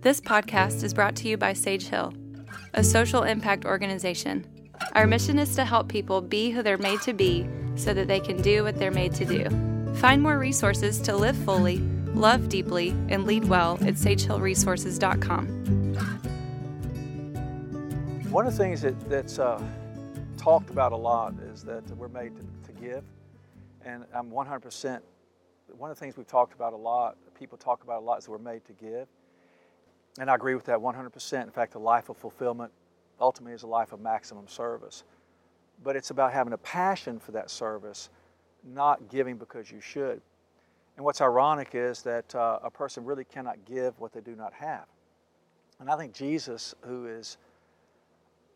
This podcast is brought to you by Sage Hill, a social impact organization. Our mission is to help people be who they're made to be so that they can do what they're made to do. Find more resources to live fully, love deeply, and lead well at sagehillresources.com. One of the things that, that's uh, talked about a lot is that we're made to, to give. And I'm 100%, one of the things we've talked about a lot, people talk about a lot, is we're made to give. And I agree with that 100%. In fact, a life of fulfillment ultimately is a life of maximum service. But it's about having a passion for that service, not giving because you should. And what's ironic is that uh, a person really cannot give what they do not have. And I think Jesus, who is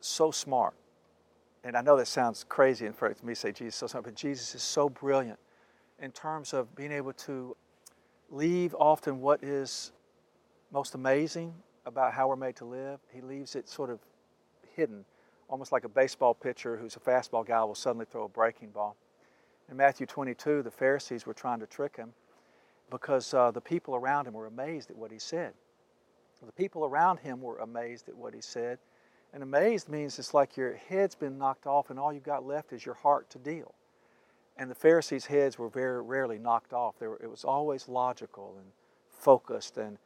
so smart, and I know that sounds crazy in for me to say Jesus so smart, but Jesus is so brilliant in terms of being able to leave often what is most amazing about how we're made to live, he leaves it sort of hidden, almost like a baseball pitcher who's a fastball guy will suddenly throw a breaking ball. In Matthew 22, the Pharisees were trying to trick him because uh, the people around him were amazed at what he said. The people around him were amazed at what he said. And amazed means it's like your head's been knocked off and all you've got left is your heart to deal. And the Pharisees' heads were very rarely knocked off. Were, it was always logical and focused and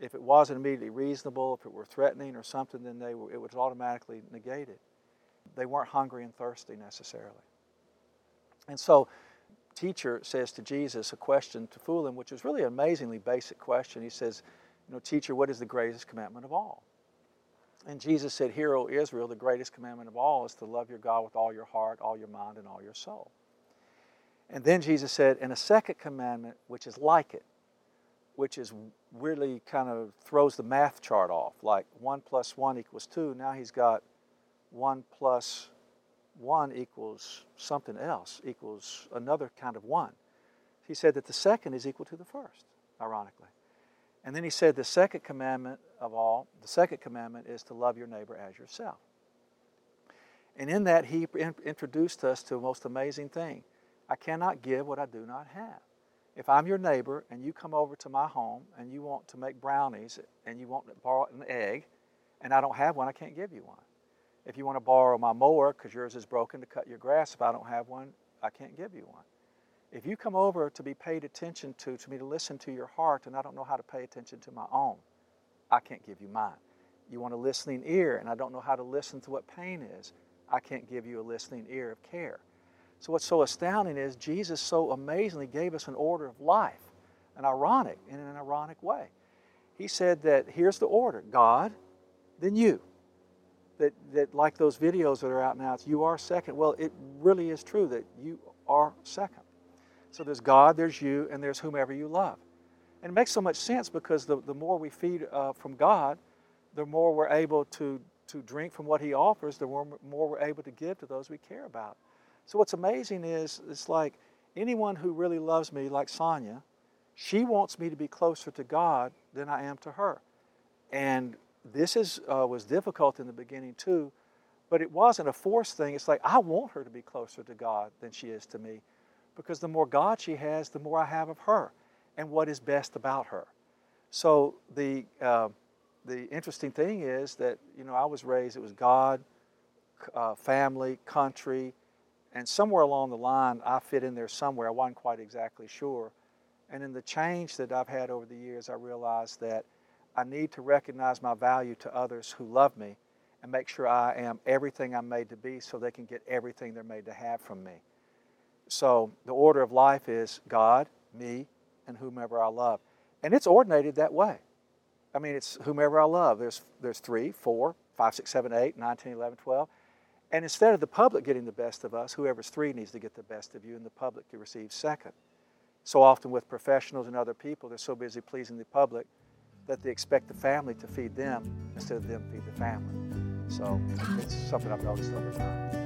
if it wasn't immediately reasonable, if it were threatening or something, then they were, it was automatically negated. They weren't hungry and thirsty necessarily. And so, teacher says to Jesus a question to fool him, which is really an amazingly basic question. He says, "You know, teacher, what is the greatest commandment of all?" And Jesus said, "Hear, O Israel, the greatest commandment of all is to love your God with all your heart, all your mind, and all your soul." And then Jesus said, "And a second commandment, which is like it." which is really kind of throws the math chart off. Like 1 plus 1 equals 2. Now he's got 1 plus 1 equals something else, equals another kind of 1. He said that the second is equal to the first, ironically. And then he said the second commandment of all, the second commandment is to love your neighbor as yourself. And in that, he introduced us to a most amazing thing. I cannot give what I do not have if I'm your neighbor and you come over to my home and you want to make brownies and you want to borrow an egg and I don't have one, I can't give you one. If you want to borrow my mower because yours is broken to cut your grass, if I don't have one, I can't give you one. If you come over to be paid attention to, to me to listen to your heart, and I don't know how to pay attention to my own, I can't give you mine. You want a listening ear, and I don't know how to listen to what pain is, I can't give you a listening ear of care. So, what's so astounding is Jesus so amazingly gave us an order of life, an ironic, in an ironic way. He said that here's the order God, then you. That, that like those videos that are out now, it's you are second. Well, it really is true that you are second. So there's God, there's you, and there's whomever you love. And it makes so much sense because the, the more we feed uh, from God, the more we're able to, to drink from what He offers, the more, more we're able to give to those we care about. So what's amazing is it's like anyone who really loves me, like Sonia, she wants me to be closer to God than I am to her. And this is, uh, was difficult in the beginning too, but it wasn't a forced thing. It's like I want her to be closer to God than she is to me because the more God she has, the more I have of her and what is best about her. So the, uh, the interesting thing is that, you know, I was raised, it was God, uh, family, country, and somewhere along the line, I fit in there somewhere. I wasn't quite exactly sure. And in the change that I've had over the years, I realized that I need to recognize my value to others who love me and make sure I am everything I'm made to be so they can get everything they're made to have from me. So the order of life is God, me, and whomever I love. And it's ordinated that way. I mean, it's whomever I love. There's, there's three, four, five, six, seven, eight, nine, ten, eleven, twelve. And instead of the public getting the best of us, whoever's three needs to get the best of you, and the public to receive second. So often with professionals and other people, they're so busy pleasing the public that they expect the family to feed them instead of them feed the family. So it's something I've noticed over time.